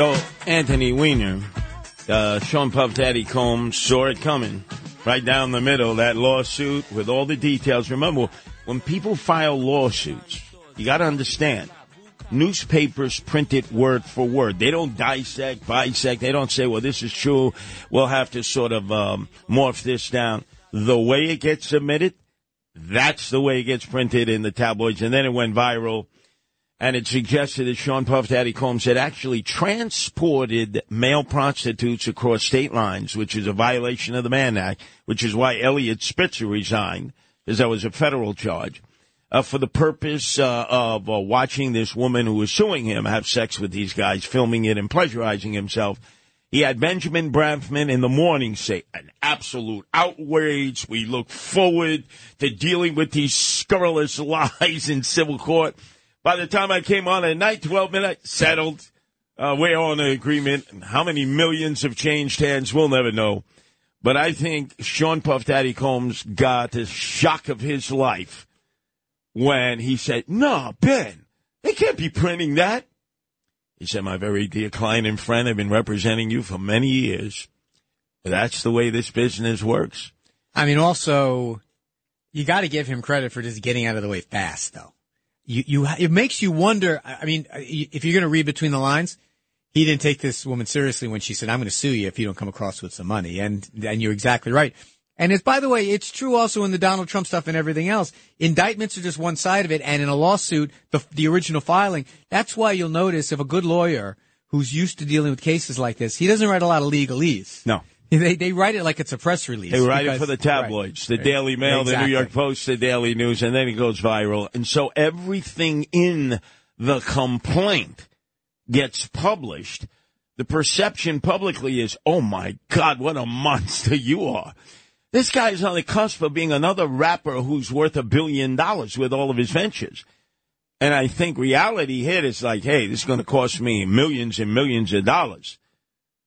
So, Anthony Weiner, uh, Sean Puff Daddy Combs saw it coming right down the middle, that lawsuit with all the details. Remember, when people file lawsuits, you got to understand, newspapers print it word for word. They don't dissect, bisect. They don't say, well, this is true. We'll have to sort of um, morph this down. The way it gets submitted, that's the way it gets printed in the tabloids. And then it went viral and it suggested that Sean Puff Daddy Combs had actually transported male prostitutes across state lines, which is a violation of the Mann Act, which is why Eliot Spitzer resigned, as that was a federal charge, uh, for the purpose uh, of uh, watching this woman who was suing him have sex with these guys, filming it and pleasurizing himself. He had Benjamin Brafman in the morning say, an absolute outrage. We look forward to dealing with these scurrilous lies in civil court. By the time I came on at night, 12 minutes, settled. Uh, we're on an agreement. How many millions have changed hands, we'll never know. But I think Sean Puff Daddy Combs got the shock of his life when he said, no, Ben, they can't be printing that. He said, my very dear client and friend, I've been representing you for many years. That's the way this business works. I mean, also, you got to give him credit for just getting out of the way fast, though you, you, it makes you wonder. I mean, if you're going to read between the lines, he didn't take this woman seriously when she said, I'm going to sue you if you don't come across with some money. And, and you're exactly right. And it's, by the way, it's true also in the Donald Trump stuff and everything else. Indictments are just one side of it. And in a lawsuit, the, the original filing, that's why you'll notice if a good lawyer who's used to dealing with cases like this, he doesn't write a lot of legalese. No. They they write it like it's a press release. They write because, it for the tabloids, right, the Daily Mail, exactly. the New York Post, the Daily News, and then it goes viral. And so everything in the complaint gets published. The perception publicly is, oh my God, what a monster you are. This guy is on the cusp of being another rapper who's worth a billion dollars with all of his ventures. And I think reality hit is like, hey, this is going to cost me millions and millions of dollars.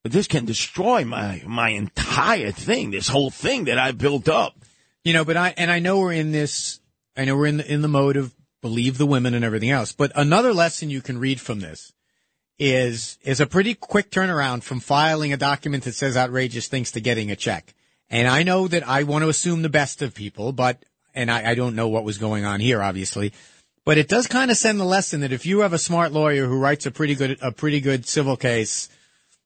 But this can destroy my my entire thing, this whole thing that I built up. You know, but I and I know we're in this. I know we're in the, in the mode of believe the women and everything else. But another lesson you can read from this is is a pretty quick turnaround from filing a document that says outrageous things to getting a check. And I know that I want to assume the best of people, but and I, I don't know what was going on here, obviously. But it does kind of send the lesson that if you have a smart lawyer who writes a pretty good a pretty good civil case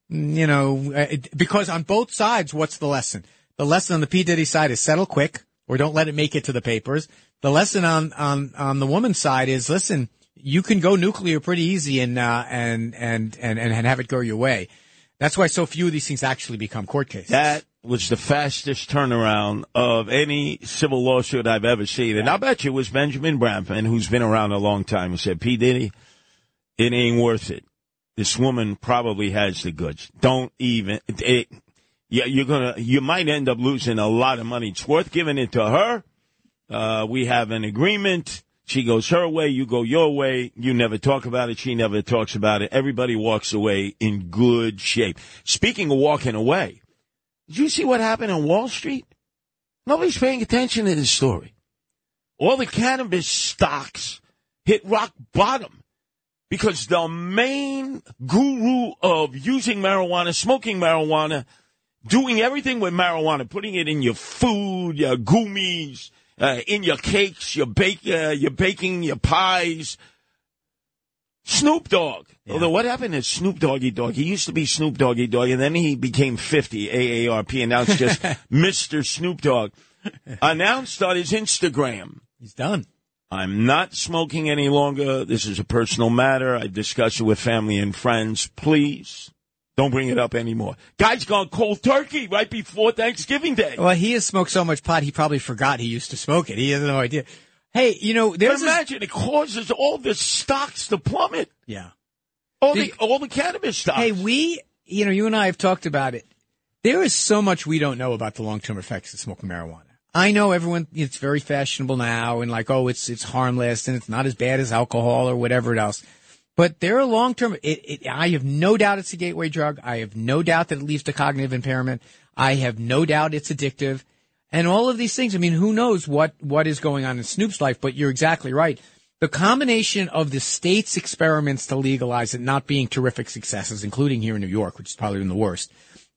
you know, uh, because on both sides, what's the lesson? The lesson on the P Diddy side is settle quick or don't let it make it to the papers. The lesson on on on the woman's side is listen, you can go nuclear pretty easy and uh, and, and and and have it go your way. That's why so few of these things actually become court cases. That was the fastest turnaround of any civil lawsuit I've ever seen. And I bet you it was Benjamin Brafman, who's been around a long time, who said, P. Diddy, it ain't worth it this woman probably has the goods. Don't even. It, yeah, you're gonna. You might end up losing a lot of money. It's worth giving it to her. Uh, we have an agreement. She goes her way, you go your way. You never talk about it. She never talks about it. Everybody walks away in good shape. Speaking of walking away, did you see what happened on Wall Street? Nobody's paying attention to this story. All the cannabis stocks hit rock bottom because the main guru of using marijuana, smoking marijuana, doing everything with marijuana, putting it in your food, your gummies, uh, in your cakes, your bake, uh, your baking, your pies. Snoop Dogg. Yeah. Although what happened to Snoop Doggy Dogg? He used to be Snoop Doggy Dogg, and then he became 50 AARP, and now it's just Mr. Snoop Dogg. Announced on his Instagram. He's done. I'm not smoking any longer. This is a personal matter. I discussed it with family and friends. Please don't bring it up anymore. Guy's gone cold turkey right before Thanksgiving Day. Well, he has smoked so much pot, he probably forgot he used to smoke it. He has no idea. Hey, you know, there's a, imagine it causes all the stocks to plummet. yeah. All Did- the all the cannabis stocks. Hey, we, you know, you and I have talked about it. There is so much we don't know about the long-term effects of smoking marijuana. I know everyone, it's very fashionable now and like, oh, it's, it's harmless and it's not as bad as alcohol or whatever else. But there are long-term, it, it, I have no doubt it's a gateway drug. I have no doubt that it leads to cognitive impairment. I have no doubt it's addictive and all of these things. I mean, who knows what, what is going on in Snoop's life, but you're exactly right. The combination of the state's experiments to legalize it not being terrific successes, including here in New York, which is probably been the worst,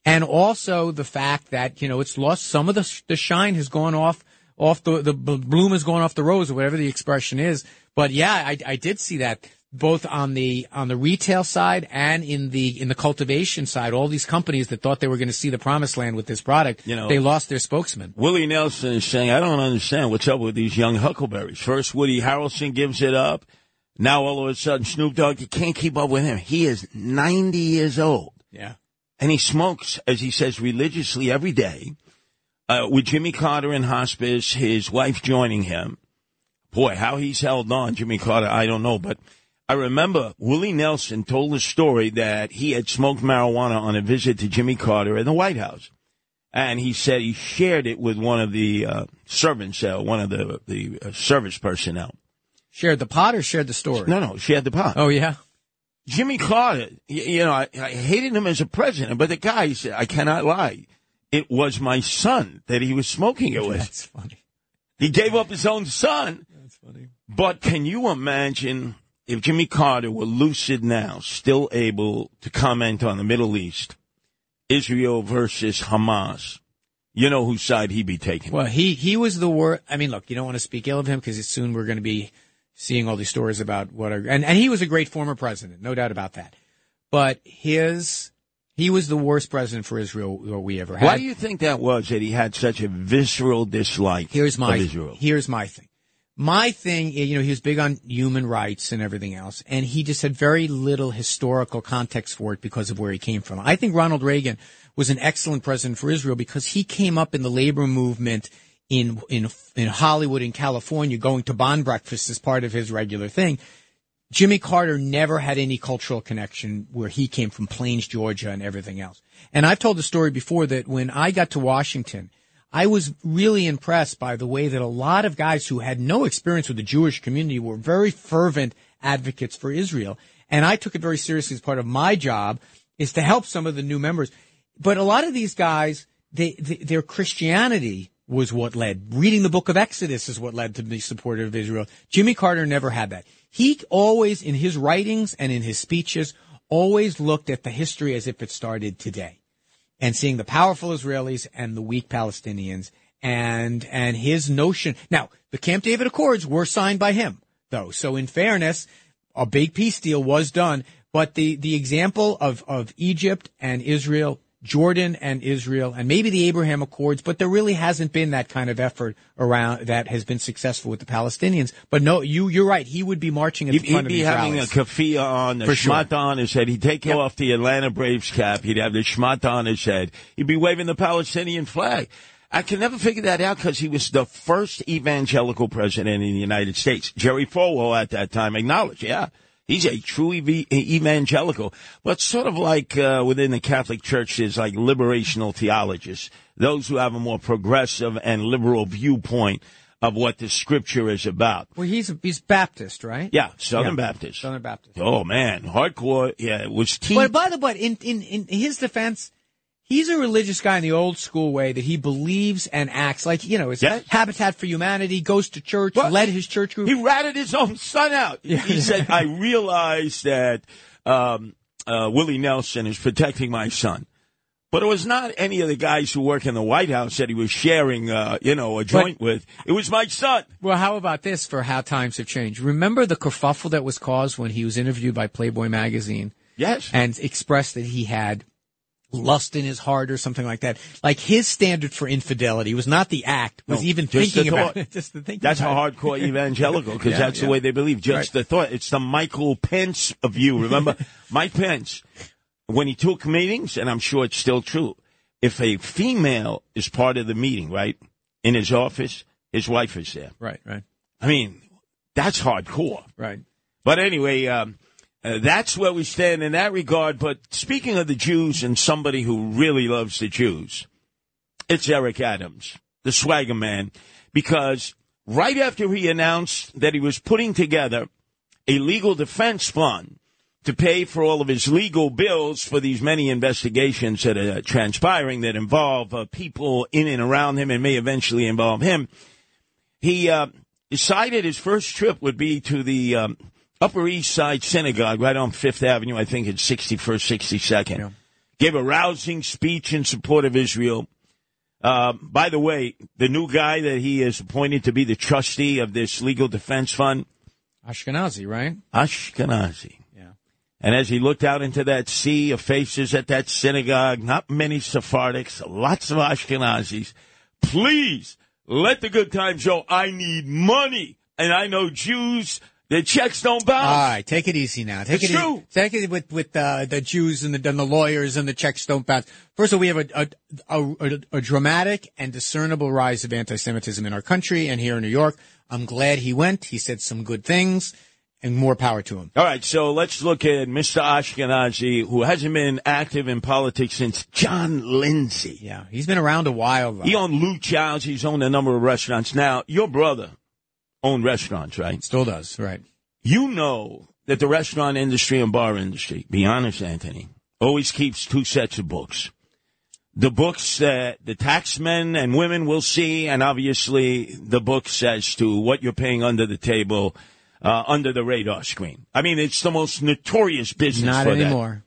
and also the fact that you know it's lost some of the the shine has gone off off the the bloom has gone off the rose or whatever the expression is. But yeah, I, I did see that both on the on the retail side and in the in the cultivation side. All these companies that thought they were going to see the promised land with this product, You know- they lost their spokesman. Willie Nelson is saying, I don't understand what's up with these young huckleberries. First, Woody Harrelson gives it up. Now, all of a sudden, Snoop Dogg, you can't keep up with him. He is 90 years old. Yeah. And he smokes, as he says, religiously every day. Uh, with Jimmy Carter in hospice, his wife joining him. Boy, how he's held on, Jimmy Carter, I don't know. But I remember Willie Nelson told a story that he had smoked marijuana on a visit to Jimmy Carter in the White House. And he said he shared it with one of the uh, servants, uh, one of the, the uh, service personnel. Shared the pot or shared the story? No, no, shared the pot. Oh yeah. Jimmy Carter, you know, I, I hated him as a president, but the guy said, I cannot lie. It was my son that he was smoking it with. That's funny. He gave up his own son. That's funny. But can you imagine if Jimmy Carter were lucid now, still able to comment on the Middle East, Israel versus Hamas? You know whose side he'd be taking. Well, he he was the worst. I mean, look, you don't want to speak ill of him because soon we're going to be seeing all these stories about what are and and he was a great former president, no doubt about that. But his he was the worst president for Israel we ever had. Why do you think that was that he had such a visceral dislike Here's my of Israel? here's my thing. My thing, you know, he was big on human rights and everything else, and he just had very little historical context for it because of where he came from. I think Ronald Reagan was an excellent president for Israel because he came up in the labor movement in in in Hollywood in California, going to bond breakfasts as part of his regular thing. Jimmy Carter never had any cultural connection where he came from Plains, Georgia and everything else. And I've told the story before that when I got to Washington, I was really impressed by the way that a lot of guys who had no experience with the Jewish community were very fervent advocates for Israel. And I took it very seriously as part of my job is to help some of the new members. But a lot of these guys, they, they, their Christianity was what led. Reading the book of Exodus is what led to be supportive of Israel. Jimmy Carter never had that. He always, in his writings and in his speeches, always looked at the history as if it started today and seeing the powerful Israelis and the weak Palestinians and and his notion. Now, the Camp David Accords were signed by him, though. So in fairness, a big peace deal was done, but the the example of of Egypt and Israel, Jordan and Israel, and maybe the Abraham Accords, but there really hasn't been that kind of effort around that has been successful with the Palestinians. But no, you you're right. He would be marching at He'd, the front he'd be having rallies. a keffiyeh on, a For sure. on his head. He'd take Yep. off the Atlanta Braves cap. He'd have the schmata on his head. He'd be waving the Palestinian flag. I can never figure that out because he was the first evangelical president in the United States. Jerry Falwell at that time acknowledged, yeah, he's a true ev- evangelical, but sort of like uh, within the Catholic Church, there's like liberational theologists, those who have a more progressive and liberal viewpoint of what the scripture is about. well, he's he's Baptist, right? Yeah, Southern Yeah. Baptist. Southern Baptist. Oh man, hardcore. Yeah, it was teeth. But by the way, in, in, in his defense, he's a religious guy in the old school way that he believes and acts like, you know, his Yeah. Habitat for Humanity, goes to church, What? led his church group. he ratted his own son out. He said, "I realized that um, uh, Willie Nelson is protecting my son." But it was not any of the guys who work in the White House that he was sharing, uh, you know, a joint with. It was my son. well, how about this for how times have changed? Remember the kerfuffle that was caused when he was interviewed by Playboy magazine Yes. and expressed that he had lust in his heart or something like that. Like his standard for infidelity was not the act, was No, even thinking about it. Just the thinking That's a hardcore evangelical because Yeah, that's yeah. the way they believe. Just Right. the thought. It's the Michael Pence of you. Remember, Mike Pence, when he took meetings, and I'm sure it's still true, if a female is part of the meeting, right, in his office, his wife is there. Right, right. I mean, that's hardcore. Right. But anyway, um, uh, that's where we stand in that regard. But speaking of the Jews and somebody who really loves the Jews, it's Eric Adams, the swagger man, because right after he announced that he was putting together a legal defense fund to pay for all of his legal bills for these many investigations that are transpiring that involve uh, people in and around him and may eventually involve him, he uh, decided his first trip would be to the um, Upper East Side Synagogue right on Fifth Avenue, I think it's 61st, 62nd. Yeah. Gave a rousing speech in support of Israel. Uh, by the way, the new guy that he is appointed to be the trustee of this legal defense fund, Ashkenazi, right? Ashkenazi. Yeah. And as he looked out into that sea of faces at that synagogue, not many Sephardics, lots of Ashkenazis, please let the good times show. I need money. And I know Jews, their checks don't bounce. All right, take it easy now. Take It's it true. easy. Take it with with uh, the Jews and the, and the lawyers and the checks don't bounce. First of all, we have a a, a, a a dramatic and discernible rise of anti-Semitism in our country and here in New York. I'm glad he went. He said some good things, and more power to him. All right, so let's look at Mr. Ashkenazi, who hasn't been active in politics since John Lindsay. Yeah, he's been around a while. Though. He owned Luchow's. He's owned a number of restaurants. Now, your brother owned restaurants, right? Still does, right? You know that the restaurant industry and bar industry, be honest, Anthony, always keeps two sets of books. The books that the taxmen and women will see, and obviously the books as to what you're paying under the table, uh, under the radar screen. I mean, it's the most notorious business Not for that.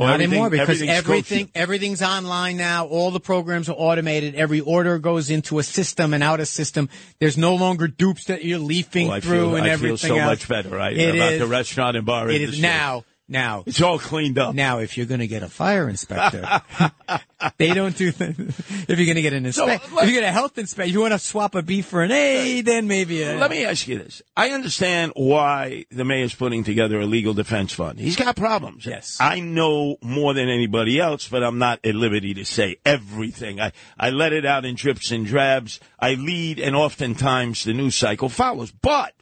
Well, Not anymore because everything's everything everything's online now. All the programs are automated. Every order goes into a system and out a system. There's no longer dupes that you're leafing oh, Well, through feel, and I everything feel so else. much better, right? It about is- the restaurant and bar It industry. is now. Now, It's all cleaned up. now, if you're going to get a fire inspector, they don't do. Th- if you're going to get an inspector, let- if you get a health inspector, you want to swap a B for an A, then maybe. A, Let me ask you this. I understand why the mayor's putting together a legal defense fund. He's got problems. Yes. I know more than anybody else, but I'm not at liberty to say everything. I, I let it out in drips and drabs. I lead, and oftentimes the news cycle follows. But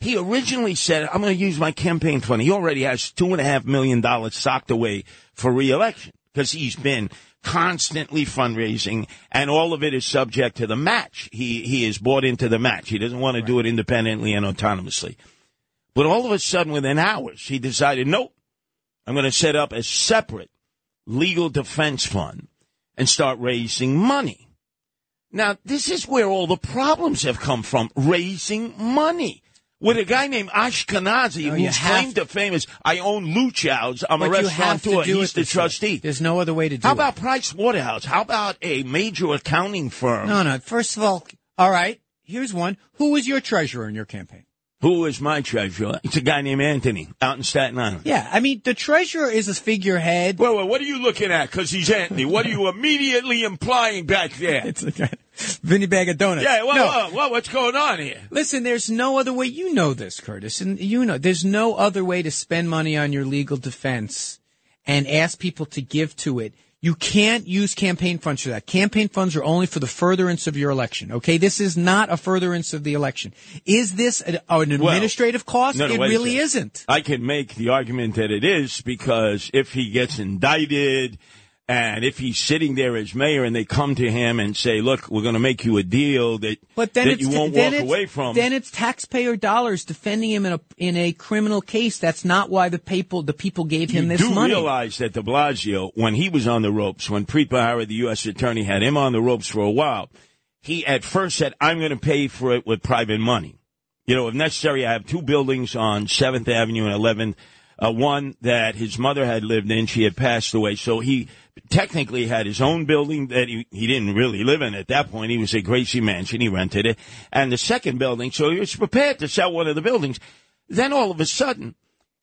he originally said, I'm going to use my campaign fund. He already has two and a half million dollars socked away for reelection because he's been constantly fundraising and all of it is subject to the match. He, he is bought into the match. He doesn't want to do it independently and autonomously. But all of a sudden, within hours, he decided, nope, I'm going to set up a separate legal defense fund and start raising money. Now, this is where all the problems have come from, raising money. With a guy named Ashkenazi, No, have- to fame is, I own Luchow's, I'm a but to restaurateur, do he's the this way. trustee. There's no other way to do How it. How about Price Waterhouse? How about a major accounting firm? No, no. First of all, all right. Here's one. Who was your treasurer in your campaign? Who is my treasurer? It's a guy named Anthony out in Staten Island. Yeah, I mean, the treasurer is a figurehead. Well, well, what are you looking at? Because he's Anthony. What are you immediately implying back there? It's a guy, Vinny Bag of Donuts. Yeah, well, no. well, well, what's going on here? Listen, there's no other way. You know this, Curtis, and you know there's no other way to spend money on your legal defense and ask people to give to it. You can't use campaign funds for that. Campaign funds are only for the furtherance of your election. Okay, this is not a furtherance of the election. Is this an, an administrative cost? No, no, it really isn't. I can make the argument that it is because if he gets indicted and if he's sitting there as mayor and they come to him and say, look, we're going to make you a deal that, But then that it's you won't then walk away from. Then it's taxpayer dollars defending him in a in a criminal case. That's not why the people the people gave him you this do money. realize that de Blasio, when he was on the ropes, when Preet Bharara, the U.S. attorney, had him on the ropes for a while, he at first said, I'm going to pay for it with private money. You know, if necessary, I have two buildings on 7th Avenue and 11th. Uh, one that his mother had lived in. She had passed away. So he technically had his own building that he, he didn't really live in at that point. He was at Gracie Mansion. He rented it. And the second building, so he was prepared to sell one of the buildings. Then all of a sudden,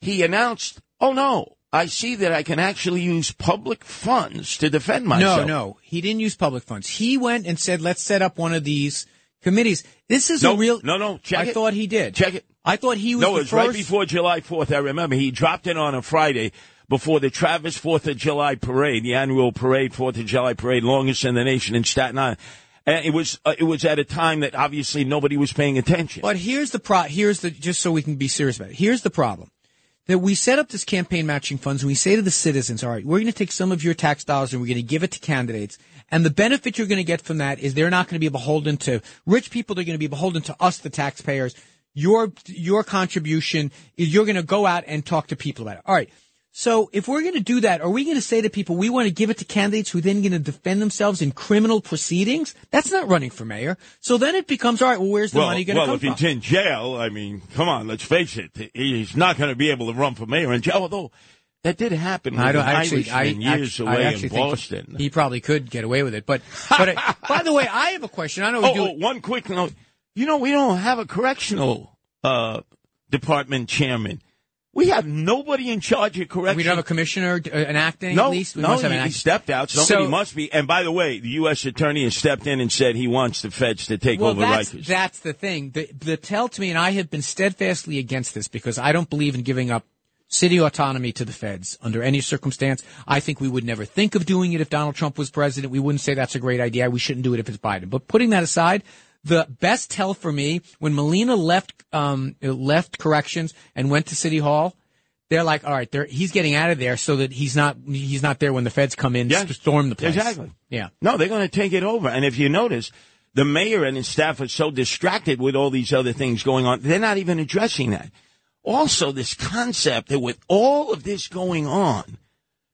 he announced, oh no, I see that I can actually use public funds to defend myself. No, no, he didn't use public funds. He went and said, "Let's set up one of these committees." This is No, a real. no, no, check I it. thought he did. Check it. I thought he was. No, it was right before July 4th. I remember he dropped it on a Friday before the Travis 4th of July parade, the annual parade, 4th of July parade, longest in the nation in Staten Island. And it was uh, it was at a time that obviously nobody was paying attention. But here's the pro. Here's the just so we can be serious about it. Here's the problem that we set up this campaign matching funds and we say to the citizens, all right, we're going to take some of your tax dollars and we're going to give it to candidates. And the benefit you're going to get from that is they're not going to be beholden to rich people. They're going to be beholden to us, the taxpayers. Your, your contribution is you're going to go out and talk to people about it. All right. So if we're going to do that, are we going to say to people, we want to give it to candidates who then going to defend themselves in criminal proceedings? That's not running for mayor. So then it becomes, all right, well, where's the well, money going to well, come from? Well, if he's in jail, I mean, come on, let's face it, he's not going to be able to run for mayor in jail. Although that did happen. I don't actually. I, years actually, I away actually in Boston. He probably could get away with it, but but uh, by the way, I have a question. I know we oh, do. oh, one quick note. You know, we don't have a correctional uh, department chairman. We have nobody in charge of correction. we don't have a commissioner, uh, an acting no, at least. We no, he, he stepped out. Somebody So- must be. And by the way, the U.S. attorney has stepped in and said he wants the feds to take Well, over that's Rikers. that's the thing. The the tell to me, and I have been steadfastly against this because I don't believe in giving up city autonomy to the feds under any circumstance. I think we would never think of doing it if Donald Trump was president. We wouldn't say that's a great idea. We shouldn't do it if it's Biden. But putting that aside, the best tell for me when Molina left um, left corrections and went to City Hall. They're like, all right, they're, he's getting out of there so that he's not he's not there when the feds come in Yes. to storm the place. Exactly. Yeah. No, they're going to take it over. And if you notice, the mayor and his staff are so distracted with all these other things going on, they're not even addressing that. Also, this concept that with all of this going on,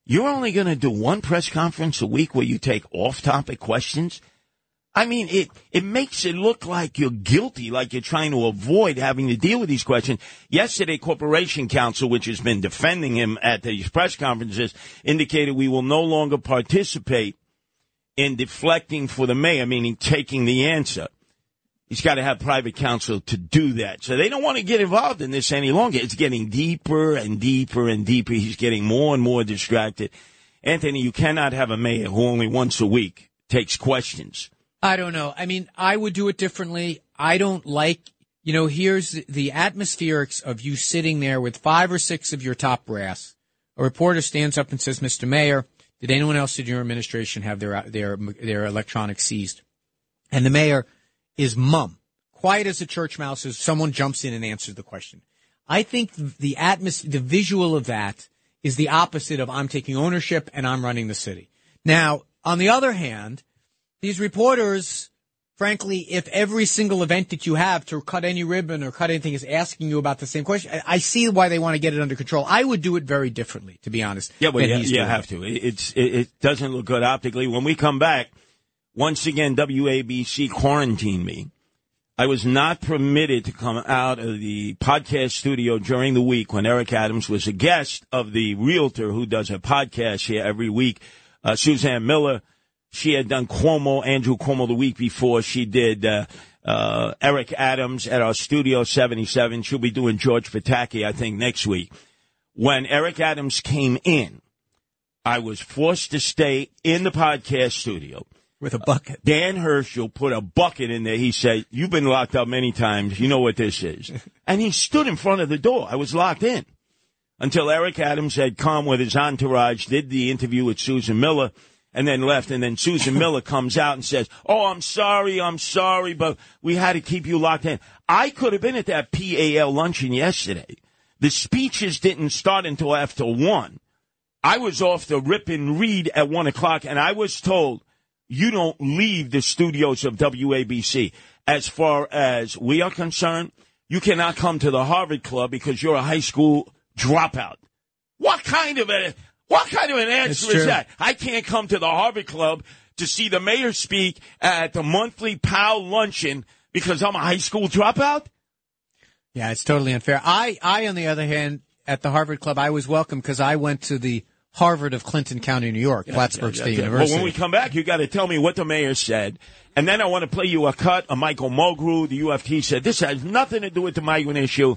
you're only going to do one press conference a week where you take off topic questions. I mean, it, it makes it look like you're guilty, like you're trying to avoid having to deal with these questions. Yesterday, Corporation Counsel, which has been defending him at these press conferences, indicated we will no longer participate in deflecting for the mayor, meaning taking the answer. He's got to have private counsel to do that. So they don't want to get involved in this any longer. It's getting deeper and deeper and deeper. He's getting more and more distracted. Anthony, you cannot have a mayor who only once a week takes questions. I don't know. I mean, I would do it differently. I don't like, you know, here's the, atmospherics of you sitting there with five or six of your top brass. A reporter stands up and says, "Mr. Mayor, did anyone else in your administration have their their their electronics seized?" And the mayor is mum, quiet as a church mouse as someone jumps in and answers the question. I think the atmos, the visual of that is the opposite of I'm taking ownership and I'm running the city. Now, on the other hand, these reporters, frankly, if every single event that you have to cut any ribbon or cut anything is asking you about the same question, I, I see why they want to get it under control. I would do it very differently, to be honest. Yeah, well, you, you have to. It, it's it, it doesn't look good optically. When we come back, once again, WABC quarantined me. I was not permitted to come out of the podcast studio during the week when Eric Adams was a guest of the realtor who does a podcast here every week, uh, Suzanne Miller. She had done Cuomo, Andrew Cuomo the week before. She did uh, uh, Eric Adams at our Studio 77. She'll be doing George Pataki, I think, next week. When Eric Adams came in, I was forced to stay in the podcast studio. with a bucket. Dan Herschel put a bucket in there. He said, You've been locked up many times. You know what this is. and he stood in front of the door. I was locked in until Eric Adams had come with his entourage, did the interview with Susan Miller, and then left. And then Susan Miller comes out and says, Oh, I'm sorry, I'm sorry, but we had to keep you locked in. I could have been at that PAL luncheon yesterday. The speeches didn't start until after one. I was off the rip and read at one o'clock, and I was told, you don't leave the studios of WABC. As far as we are concerned, you cannot come to the Harvard Club because you're a high school dropout. What kind of a what kind of an It's answer is true. that? I can't come to the Harvard Club to see the mayor speak at the monthly POW luncheon because I'm a high school dropout? Yeah, it's totally unfair. I, I, on the other hand, at the Harvard Club, I was welcome because I went to the Harvard of Clinton County, New York, Plattsburgh State Okay. University. Well, when we come back, you got to tell me what the mayor said. And then I want to play you a cut of Michael Mulgrew. The UFT said this has nothing to do with the migrant issue.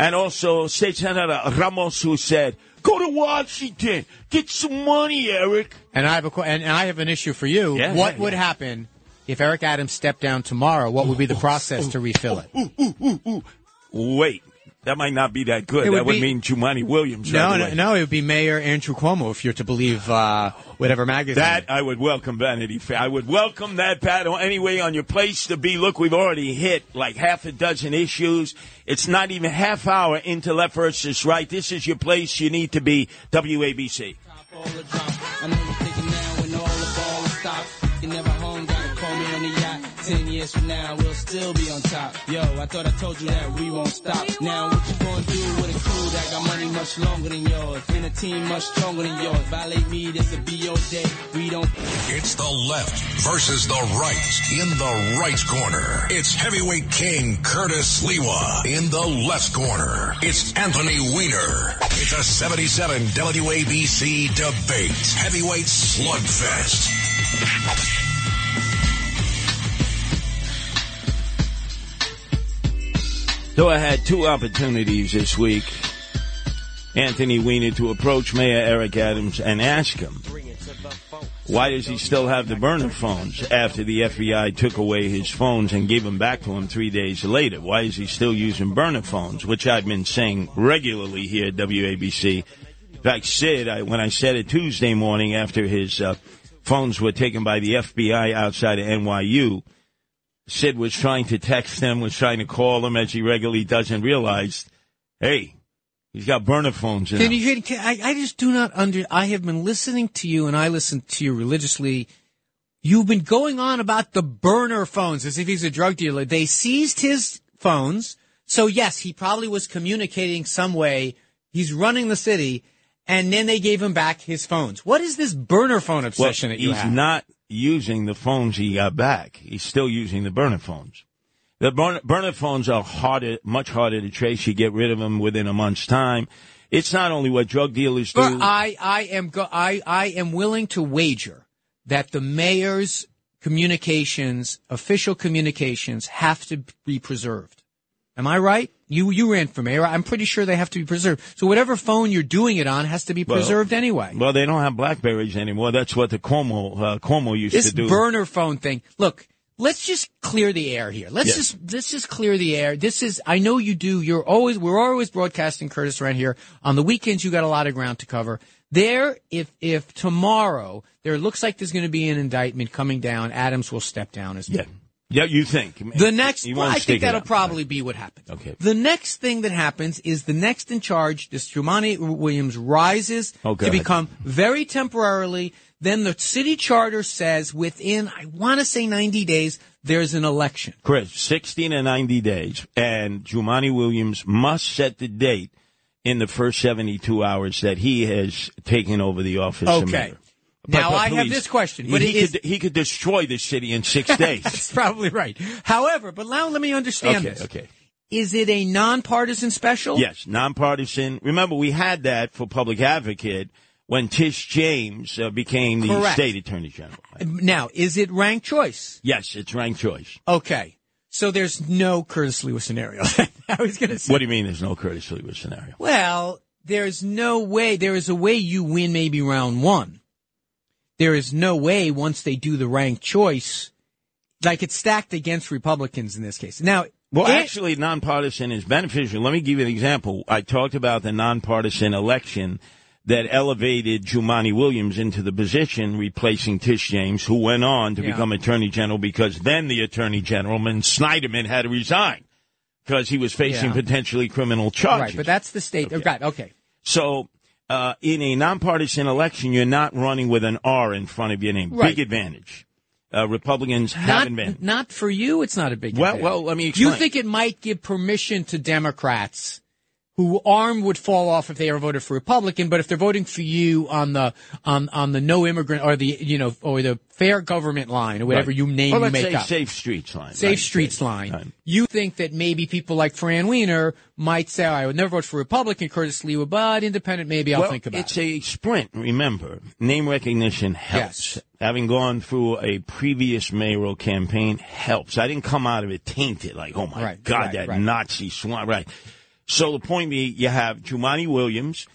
And also State Senator Ramos, who said, go to Washington, get some money, Eric. and I have a, que- and I have an issue for you. Yeah, what yeah, would yeah. happen if Eric Adams stepped down tomorrow? What would be the process to refill it? Wait. That might not be that good. Would that would be- mean Jumaane Williams. No, right no, away. no, it would be Mayor Andrew Cuomo if you're to believe uh, whatever magazine. That I would welcome Vanity Fair. I would welcome that, Pat. Anyway, on your place to be. Look, we've already hit like half a dozen issues. It's not even half hour into left versus right. This is your place. You need to be WABC. Ten years from now, we'll still be on top. Yo, I thought I told you that we won't stop. Now what you gonna do with a crew that got money much longer than yours? And a team much stronger than yours. Violate me, this'll be your day. We don't It's the left versus the right in the right corner. It's heavyweight king Curtis Sliwa in the left corner. It's Anthony Weiner. It's a 77 WABC debate. Heavyweight slugfest. So I had two opportunities this week, Anthony Weiner, to approach Mayor Eric Adams and ask him, why does he still have the burner phones after the FBI took away his phones and gave them back to him three days later? Why is he still using burner phones, which I've been saying regularly here at WABC? In fact, Sid, I, when I said it Tuesday morning after his uh, phones were taken by the FBI outside of NYU, Sid was trying to text him, was trying to call him as he regularly does, and realized, hey, he's got burner phones. Can you? Can, I, I just do not under. I have been listening to you, and I listen to you religiously. You've been going on about the burner phones as if he's a drug dealer. They seized his phones, so yes, he probably was communicating some way. He's running the city, and then they gave him back his phones. What is this burner phone well, obsession that you he's have? not using the phones he got back. He's still using the burner phones. The burner, burner phones are harder, much harder to trace. You get rid of them within a month's time. It's not only what drug dealers do. But I, I am go, I, I am willing to wager that the mayor's communications, official communications, have to be preserved. Am I right? You you ran for mayor. I'm pretty sure they have to be preserved. So whatever phone you're doing it on has to be Well, preserved anyway. well, they don't have Blackberries anymore. That's what the Cuomo uh, Cuomo used this to do. This burner phone thing. Look, let's just clear the air here. Let's Yes. just let's just clear the air. This is I know you do. You're always we're always broadcasting Curtis around here. On the weekends you got a lot of ground to cover. There if if tomorrow there looks like there's going to be an indictment coming down, Adams will step down as yeah, yeah. You think the next, well, I think that'll probably be what happens. Okay. The next thing that happens is the next in charge, this Jumaane Williams, rises Oh, to become very temporarily. Then the city charter says within, I want to say 90 days, there's an election. Chris, 60 to 90 days, and Jumaane Williams must set the date in the first 72 hours that he has taken over the office of Now, I have this question, but he is- could, he could destroy the city in six days. That's probably right. However, but now let me understand okay, this. okay. Is it a nonpartisan special? Yes, nonpartisan. Remember, we had that for public advocate when Tish James uh, became the Correct. state attorney general. Now, is it ranked choice? Yes, it's ranked choice. Okay. So there's no Curtis Sliwa's scenario. I was going to say. What do you mean there's no Curtis Sliwa's scenario? Well, there's no way. There is a way you win maybe round one. There is no way once they do the ranked choice, like it's stacked against Republicans in this case. Now, Well, it- actually, nonpartisan is beneficial. Let me give you an example. I talked about the nonpartisan election that elevated Jumaane Williams into the position, replacing Tish James, who went on to Yeah. become Attorney General because then the Attorney General, Generalman Schneiderman had to resign because he was facing Yeah. potentially criminal charges. right, but that's the state. Okay. Right, okay. So, uh, in a nonpartisan election, you're not running with an R in front of your name. Right. Big advantage. Uh, Republicans have Not, advantage. not for you. It's not a big. Well, advantage. well, let me You think it might give permission to Democrats who arm would fall off if they ever voted for Republican, but if they're voting for you on the on on the no immigrant or the you know or the fair government line or whatever Right. you name Well, you make say up. Safe Streets line. Safe Right, Streets safe. line. Right. You think that maybe people like Fran Weiner might say, I would never vote for Republican, Curtis Sliwa, but independent, maybe I'll well, think about it's it. It's a sprint. Remember, name recognition helps. Yes. Having gone through a previous mayoral campaign helps. I didn't come out of it tainted, like, oh my Right, God, that. Nazi swamp. Right. So the point being, you have Jumaane Williams.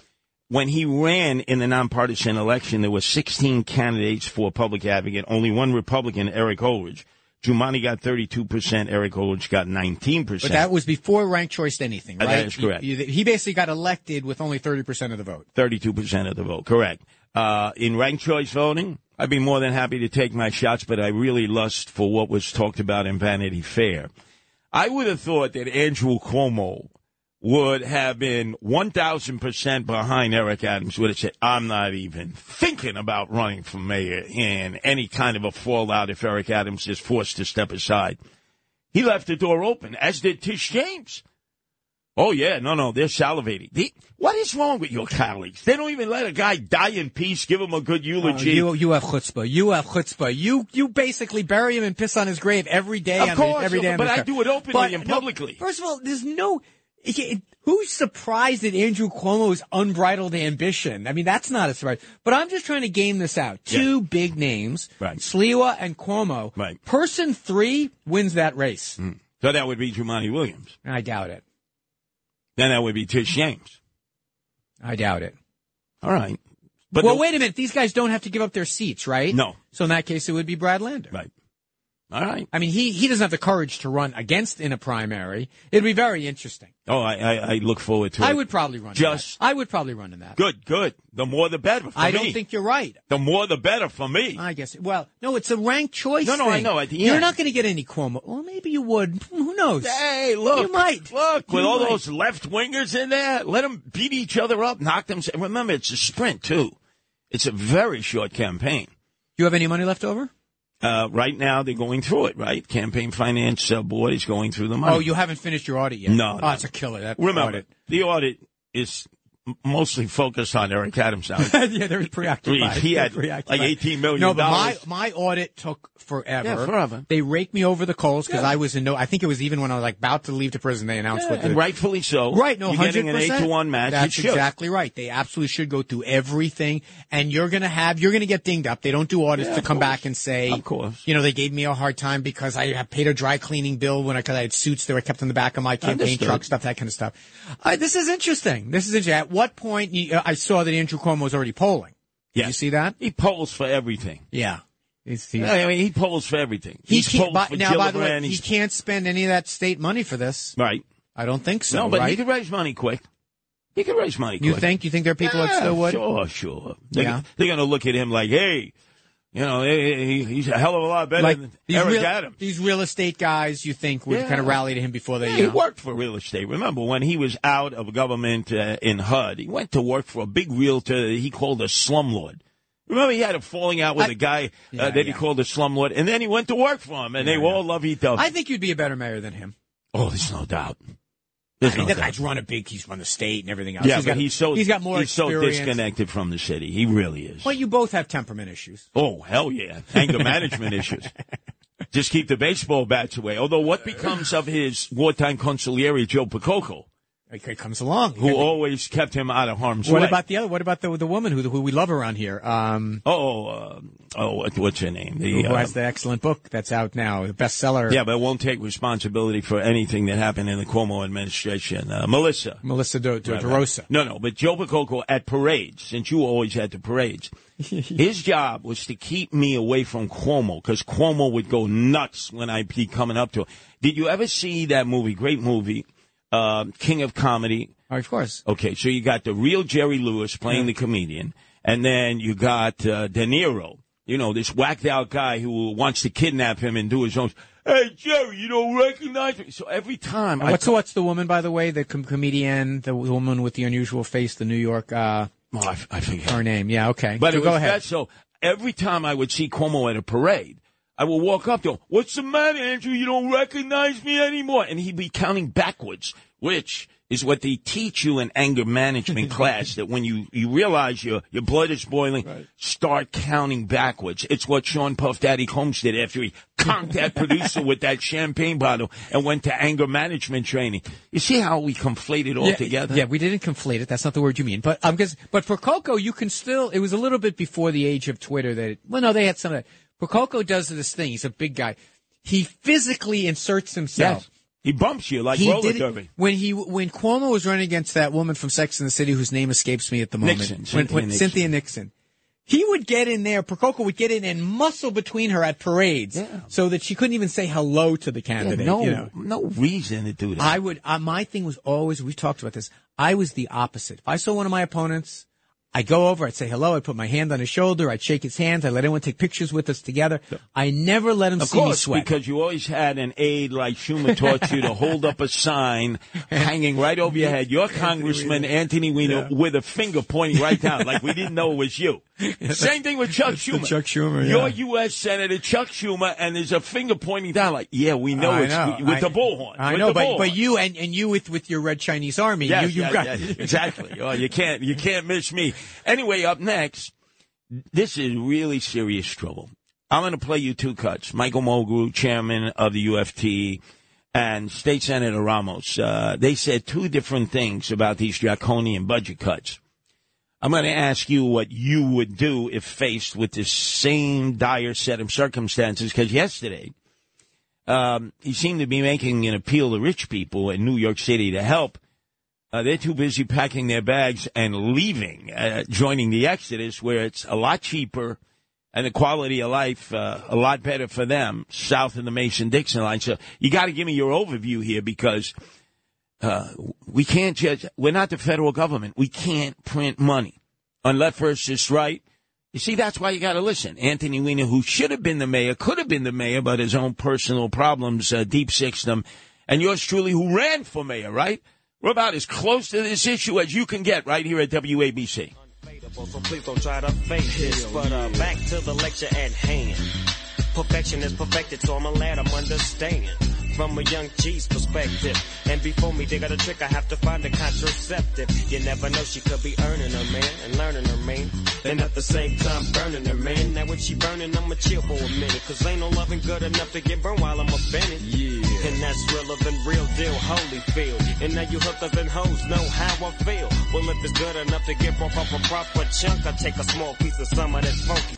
When he ran in the nonpartisan election, there were 16 candidates for public advocate, only one Republican, Eric Ulrich. Jumaane got 32%, Eric Ulrich got 19%. But that was before ranked choice anything, Uh, right? that is correct. You- he basically got elected with only 30% of the vote. 32% of the vote, correct. Uh, in ranked choice voting, I'd be more than happy to take my shots, but I really lust for what was talked about in Vanity Fair. I would have thought that Andrew Cuomo would have been 1,000% behind Eric Adams, would have said, I'm not even thinking about running for mayor in any kind of a fallout if Eric Adams is forced to step aside. He left the door open, as did Tish James. Oh yeah, no, no, they're salivating. What is wrong with your colleagues? They don't even let a guy die in peace, give him a good eulogy. Oh, you, you have chutzpah. You have chutzpah. You, you basically bury him and piss on his grave every day. Of on course, the, every day on but I do it openly But, and no, publicly. first of all, there's no. Who's surprised at Andrew Cuomo's unbridled ambition? I mean, that's not a surprise. But I'm just trying to game this out. Two big names, Right. Sliwa and Cuomo. Right. Person three wins that race. Hmm. so that would be Jumaane Williams. I doubt it. Then that would be Tish James. I doubt it. All right. But well, the- wait a minute. These guys don't have to give up their seats, right? No. So in that case, it would be Brad Lander. Right. All right. I mean, he, he doesn't have the courage to run against in a primary. It'd be very interesting. Oh, I, I, I look forward to it. I would probably run. Just- in that. I would probably run in that. Good, good. The more the better for I me. don't think you're right. The more the better for me. I guess. Well, no, it's a ranked choice. No, no, I know. You're not going to get any Cuomo. Well, maybe you would. Who knows? Hey, look. You might. Look, with You all might. those left wingers in there, let them beat each other up, knock them. Remember, it's a sprint, too. It's a very short campaign. You have any money left over? Uh, right now, they're going through it, right? Campaign Finance uh, Board is going through the money. Oh, you haven't finished your audit yet. No, Oh, no. it's a killer. That Remember, audit. the audit is mostly focused on Eric Adams now. yeah, they're preoccupied. He had like $18 million. No, but my my audit took forever. Yeah, forever. They raked me over the coals because I was in no. I think it was even when I was like about to leave to prison. They announced what the, and rightfully so. Right, no, hundred an eight to one match. That's exactly right. They absolutely should go through everything, and you're gonna have you're gonna get dinged up. They don't do audits Yeah, to come course. back and say, Of course. you know, they gave me a hard time because I had paid a dry cleaning bill when I because I had suits that were kept in the back of my campaign Understood. truck, stuff that kind of stuff. Uh, this is interesting. This is interesting. At what point you, uh, I saw that Andrew Cuomo was already polling? Yeah, you see that? He polls for everything. Yeah. He's, he's, I mean, he polls for everything. he He's can't, by, for now, by the way, he can't spend any of that state money for this. Right. I don't think so. no, but right? he could raise money quick. He could raise money you think? You think there are people that Yeah, still would? Sure, sure. They're, Yeah. they're going to look at him like, hey, you know, he- he- he's a hell of a lot better like than these Eric real, Adams. these real estate guys you think would Yeah. kind of rally to him before they Yeah, you he know. worked for real estate. Remember when he was out of government uh, in HUD? He went to work for a big realtor he called a slumlord. Remember he had a falling out with I- a guy Yeah, uh, that he called a slumlord, and then he went to work for him, and they Yeah, were yeah. all lovey-dovey. I think you'd be a better mayor than him. oh, there's no doubt. There's I mean, no doubt. guy's run a big. He's run the state and everything else. Yeah, he's but got, he's so he's got more he's so disconnected from the city. He really is. Well, you both have temperament issues. Oh, hell yeah. Anger management issues. Just keep the baseball bats away. Although, what becomes of his wartime consigliere, Joe Percoco, It comes along. who always kept him out of harm's what way? about the other? What about the the woman who who we love around here? Um, Oh, uh, oh, what- what's her name? The, who uh, has the excellent book that's out now, the bestseller. yeah, but won't take responsibility for anything that happened in the Cuomo administration. Uh, Melissa. Melissa De, De, Right, right. No, no, but Joe Percoco at parades, since you always had the parades, his job was to keep me away from Cuomo because Cuomo would go nuts when I'd be coming up to him. Did you ever see that movie? Great movie, uh, King of Comedy. Oh, of course. Okay, so you got the real Jerry Lewis playing the comedian, and then you got uh, De Niro. You know, this whacked out guy who wants to kidnap him and do his own. Hey, Jerry, you don't recognize me. So every time And I what's what's the woman by the way? The com- comedian, the woman with the unusual face, the New York. Uh, oh, I, I forget. her name. Yeah. Okay. But So it go ahead. that so every time I would see Cuomo at a parade, I will walk up to him, What's the matter, Andrew? You don't recognize me anymore. And he'd be counting backwards, which is what they teach you in anger management class, that when you, you realize your, your blood is boiling, start counting backwards. It's what Sean Puff Daddy Combs did after he conked that producer with that champagne bottle and went to anger management training. You see how we conflate it all yeah, together? Yeah, we didn't conflate it. That's not the word you mean. But um, cause, but for Coco, you can still. It was a little bit before the age of Twitter that. It, well, no, they had some of that. For does this thing. He's a big guy. He physically inserts himself. Yes. He bumps you like He roller did derby. when he when Cuomo was running against that woman from Sex and the City whose name escapes me at the moment. Nixon, When- Cynthia when- Nixon. Cynthia Nixon. He would get in there, Percoco would get in and muscle between her at parades Yeah. so that she couldn't even say hello to the Yeah, candidate. no, you know. no reason to do that. I would, uh, my thing was always, we talked about this. I was the opposite. If I saw one of my opponents, I'd go over, I'd say hello, I'd put my hand on his shoulder, I'd shake his hand, I'd let everyone take pictures with us together. I never let him Of see me course, sweat. because you always had an aide like Schumer taught you to hold up a sign hanging right over your head. Your Congressman Anthony Weiner with a finger pointing right down, like we didn't know it was you. Same thing with Chuck Schumer. Chuck Schumer, You're. U.S. Senator Chuck Schumer, and there's a finger pointing down, like, yeah, we know I it's know. with I- the bullhorn. I know, the but, bullhorn. but you and, and you with, with your red Chinese army, Yes, you, you've yes, got, yes, exactly. Oh, you can't you can't miss me. Anyway, up next, this is really serious trouble. I'm going to play you two cuts. Michael Mulgrew, chairman of the UFT, and State Senator Ramos. Uh, they said two different things about these draconian budget cuts. I'm going to ask you what you would do if faced with the same dire set of circumstances. Because yesterday, um, he seemed to be making an appeal to rich people in New York City to help. Uh, they're too busy packing their bags and leaving, uh, joining the Exodus, where it's a lot cheaper and the quality of life uh, a lot better for them south of the Mason Dixon line. So you got to give me your overview here because uh, we can't judge. we're not the federal government. We can't print money. On left versus right, you see, that's why you got to listen. Anthony Weiner, who should have been the mayor, could have been the mayor, but his own personal problems uh, deep sixed him. And yours truly, who ran for mayor, right? We're about as close to this issue as you can get right here at WABC. so please don't try to fake this. But uh, back to the lecture at hand. Perfection is perfected, so I'm a lad, I'm understand. From a young G's perspective. And before me, they got a trick, I have to find a contraceptive. You never know, she could be earning her man and learning her man. And at the same time, burning her man. Now when she burning, I'ma chill for a minute. Cause ain't no loving good enough to get burned while I'm offended. Yeah. And that's realer than real deal, holy feel. And now you hookers and hoes know how I feel. Well, if it's good enough to get broke off a proper chunk, I take a small piece of some of that funky.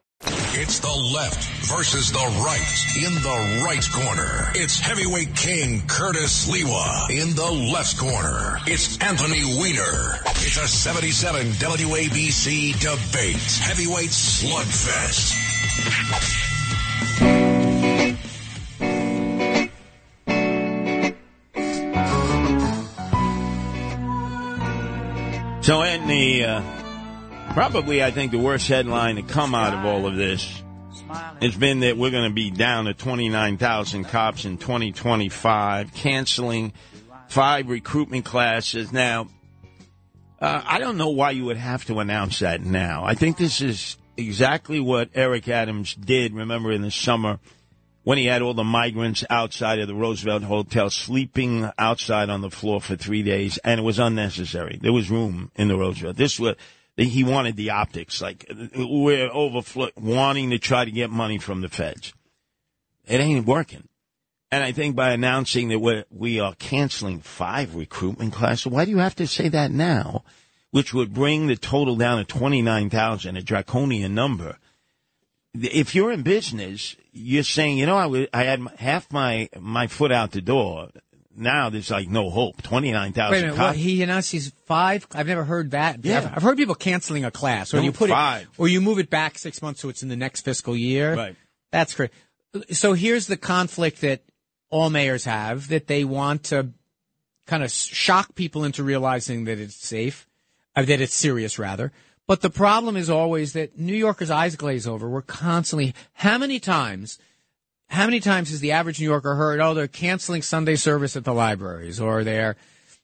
It's the left versus the right in the right corner. It's heavyweight king Curtis Sliwa in the left corner. It's Anthony Weiner. It's a 77 WABC debate. Heavyweight slugfest. So, Anthony, uh, probably I think the worst headline to come out of all of this has been that we're going to be down to 29,000 cops in 2025, canceling five recruitment classes. Now, uh, I don't know why you would have to announce that now. I think this is exactly what Eric Adams did, remember, in the summer when he had all the migrants outside of the Roosevelt Hotel sleeping outside on the floor for three days, and it was unnecessary. There was room in the Roosevelt. This was he wanted the optics, like we're overflow, wanting to try to get money from the feds. It ain't working. And I think by announcing that we're, we are canceling five recruitment classes, why do you have to say that now? Which would bring the total down to 29,000, a draconian number if you're in business, you're saying, you know, I, I had half my my foot out the door. Now there's like no hope. Twenty nine thousand. Wait a minute, what, he announced he's five? I've never heard that. Yeah. I've, I've heard people canceling a class, or No, you put five. it, or you move it back six months so it's in the next fiscal year. Right. That's great. So here's the conflict that all mayors have that they want to kind of shock people into realizing that it's safe, uh, that it's serious rather. But the problem is always that New Yorkers' eyes glaze over. We're constantly, how many times, how many times has the average New Yorker heard, oh, they're canceling Sunday service at the libraries or they're,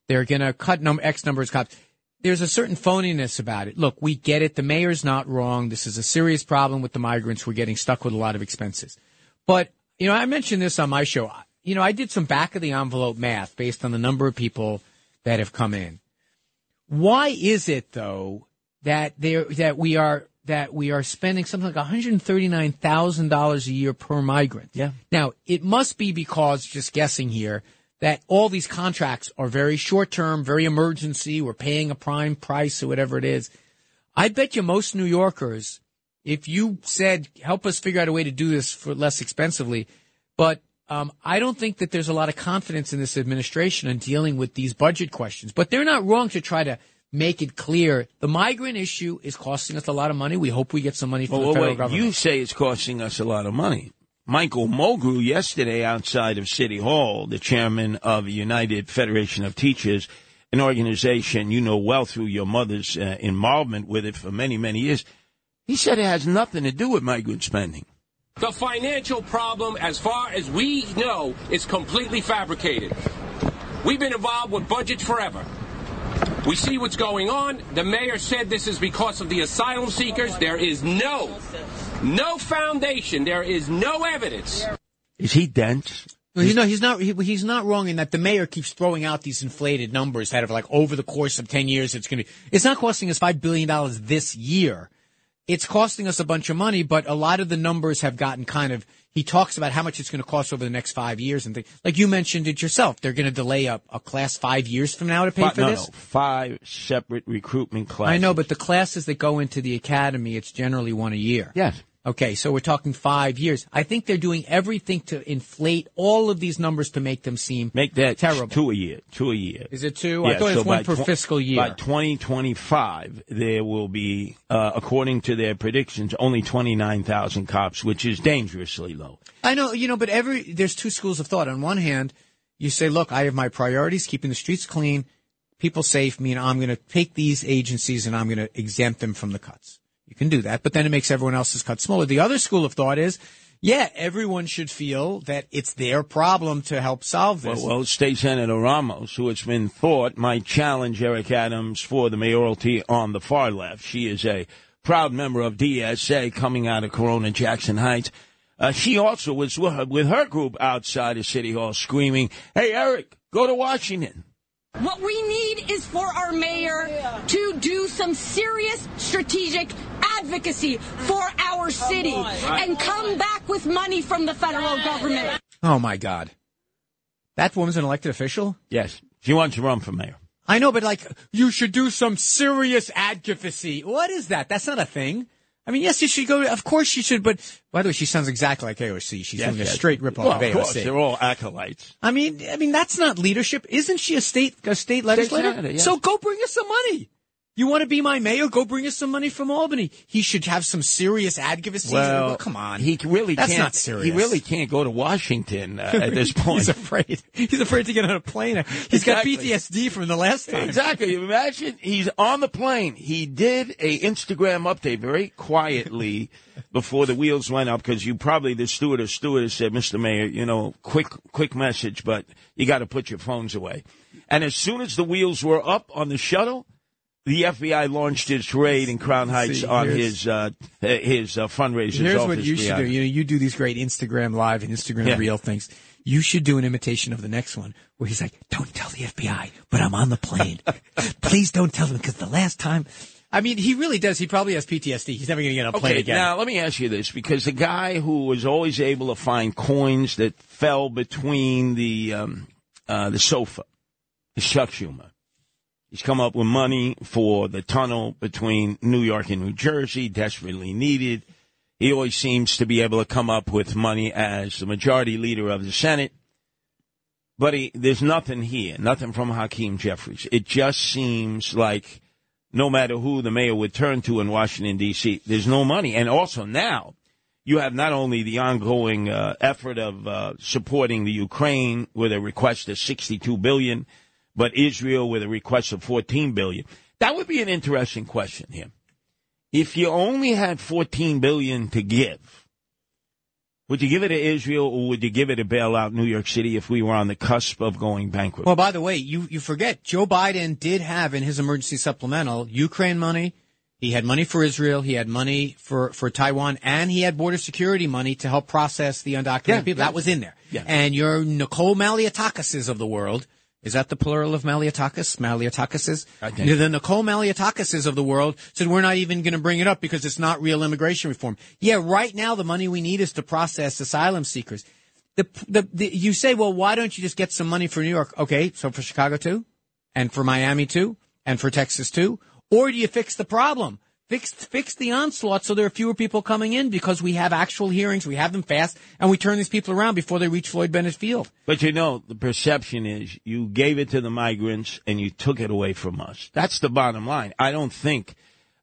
they're going to cut num- X numbers of cops. There's a certain phoniness about it. Look, we get it. The mayor's not wrong. This is a serious problem with the migrants. We're getting stuck with a lot of expenses. But, you know, I mentioned this on my show. You know, I did some back of the envelope math based on the number of people that have come in. Why is it though that there that we are that we are spending something like $139,000 a year per migrant. Yeah. Now, it must be because, just guessing here, that all these contracts are very short term, very emergency. We're paying a prime price or whatever it is. I bet you most New Yorkers, if you said, help us figure out a way to do this for less expensively, but um, I don't think that there's a lot of confidence in this administration in dealing with these budget questions. But they're not wrong to try to make it clear the migrant issue is costing us a lot of money. We hope we get some money from Well, the federal wait, government. you say it's costing us a lot of money. Michael Mulgrew yesterday outside of City Hall, the chairman of the United Federation of Teachers, an organization you know well through your mother's uh, involvement with it for many, many years. He said it has nothing to do with migrant spending. The financial problem, as far as we know, is completely fabricated. We've been involved with budgets forever. We see what's going on. The mayor said this is because of the asylum seekers. There is no, no foundation. There is no evidence. Is he dense? Well, you know, he's not. He, he's not wrong in that the mayor keeps throwing out these inflated numbers that are like over the course of ten years, it's going to. be, It's not costing us five billion dollars this year. It's costing us a bunch of money, but a lot of the numbers have gotten kind of. He talks about how much it's going to cost over the next five years and things. Like you mentioned it yourself, they're going to delay a, a class five years from now to pay Fi- for no, this. no, five separate recruitment classes. I know, but the classes that go into the academy, it's generally one a year. yes, Okay, so we're talking five years. I think they're doing everything to inflate all of these numbers to make them seem make that terrible. two a year. Two a year. Is it two? I thought it was one by per tw- fiscal year. By 2025, there will be, uh, according to their predictions, only 29,000 cops, which is dangerously low. I know, you know, but every there's two schools of thought. On one hand, you say, look, I have my priorities, keeping the streets clean, people safe, mean I'm going to take these agencies and I'm going to exempt them from the cuts. You can do that, but then it makes everyone else's cut smaller. The other school of thought is, yeah, everyone should feel that it's their problem to help solve this. Well, well, State Senator Ramos, who it's been thought might challenge Eric Adams for the mayoralty on the far left. She is a proud member of DSA coming out of Corona Jackson Heights. Uh, she also was with her, with her group outside of City Hall screaming, Hey, Eric, go to Washington. What we need is for our mayor to do some serious strategic advocacy for our city and come back with money from the federal government. oh my God. That woman's an elected official? Yes, she wants to run for mayor. I know, but like, you should do some serious advocacy. What is that? That's not a thing. I mean, yes, you should go. Of course, you should. But by the way, she sounds exactly like AOC. She's Yes, doing a yes. straight ripoff well, of of course, AOC. they're all acolytes. I mean, I mean, that's not leadership. Isn't she a state a state legislator? senator, yes. So go bring us some money. You want to be my mayor? Go bring us some money from Albany. He should have some serious advocacy. Well, come on. He really That's can't. not serious. He really can't go to Washington uh, at this point. He's afraid. He's afraid to get on a plane. He's got PTSD from the last time. Exactly. Imagine he's on the plane. He did a Instagram update very quietly before the wheels went up because you probably the steward or stewardess said, "Mr. Mayor, you know, quick quick message, but you got to put your phones away." And as soon as the wheels were up on the shuttle. The FBI launched its raid in Crown Heights See, on his uh, his uh, fundraisers. Here's what you should do. You know, you do these great Instagram live and Instagram Yeah. reel things. You should do an imitation of the next one where he's like, "Don't tell the FBI, but I'm on the plane. Please don't tell them because the last time." I mean, he really does. He probably has PTSD. He's never going to get on a plane Okay, again. now let me ask you this, because the guy who was always able to find coins that fell between the um, uh, the sofa is Chuck Schumer. He's come up with money for the tunnel between New York and New Jersey, desperately needed. He always seems to be able to come up with money as the majority leader of the Senate. But he, there's nothing here, nothing from Hakeem Jeffries. It just seems like no matter who the mayor would turn to in Washington, D.C., there's no money. And also now, you have not only the ongoing uh, effort of uh, supporting the Ukraine with a request of 62 billion, but Israel with a request of 14 billion. That would be an interesting question here. If you only had 14 billion to give, would you give it to Israel or would you give it to bail out New York City if we were on the cusp of going bankrupt? Well, by the way, you, you forget Joe Biden did have in his emergency supplemental Ukraine money. He had money for Israel. He had money for, for Taiwan and he had border security money to help process the undocumented Yeah, people. yeah. That was in there. Yeah. And your Nicole Malliotakises of the world, Is that the plural of Malliotakis? Malliotakises? The Nicole Malliotakises of the world said we're not even going to bring it up because it's not real immigration reform. Yeah, right now the money we need is to process asylum seekers. The, the, the, you say, well, why don't you just get some money for New York? Okay, so for Chicago too, and for Miami too, and for Texas too, or do you fix the problem? Fix fix the onslaught so there are fewer people coming in because we have actual hearings, we have them fast, and we turn these people around before they reach Floyd Bennett Field. But you know, the perception is you gave it to the migrants and you took it away from us. That's the bottom line. I don't think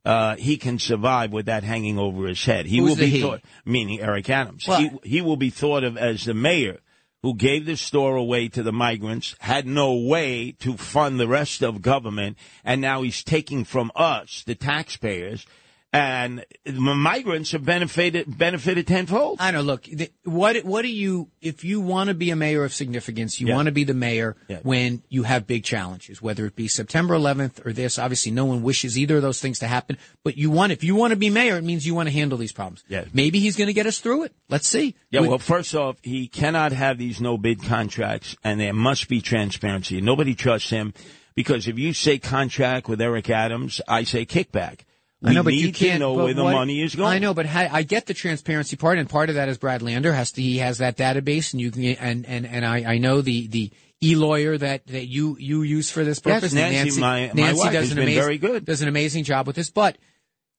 uh, he can survive with that hanging over his head. He Who's will be he? thought, meaning Eric Adams. Well- he, he will be thought of as the mayor who gave the store away to the migrants, had no way to fund the rest of government, and now he's taking from us, the taxpayers, and migrants have benefited benefited tenfold. I know. Look, the, what what do you if you want to be a mayor of significance? You Yeah. want to be the mayor Yeah. when you have big challenges, whether it be September 11th or this. Obviously, no one wishes either of those things to happen. But you want if you want to be mayor, it means you want to handle these problems. Yeah. Maybe he's going to get us through it. Let's see. Yeah, We- well, first off, he cannot have these no bid contracts, and there must be transparency. Nobody trusts him because if you say contract with Eric Adams, I say kickback. We I know, but need you can't to know where the what- money is going. I know, but ha- I get the transparency part, and part of that is Brad Lander has to. He has that database, and you can and and and I, I know the the e lawyer that that you you use for this purpose. and Nancy, my- my Nancy wife, does has an been amazing very good. does an amazing job with this, but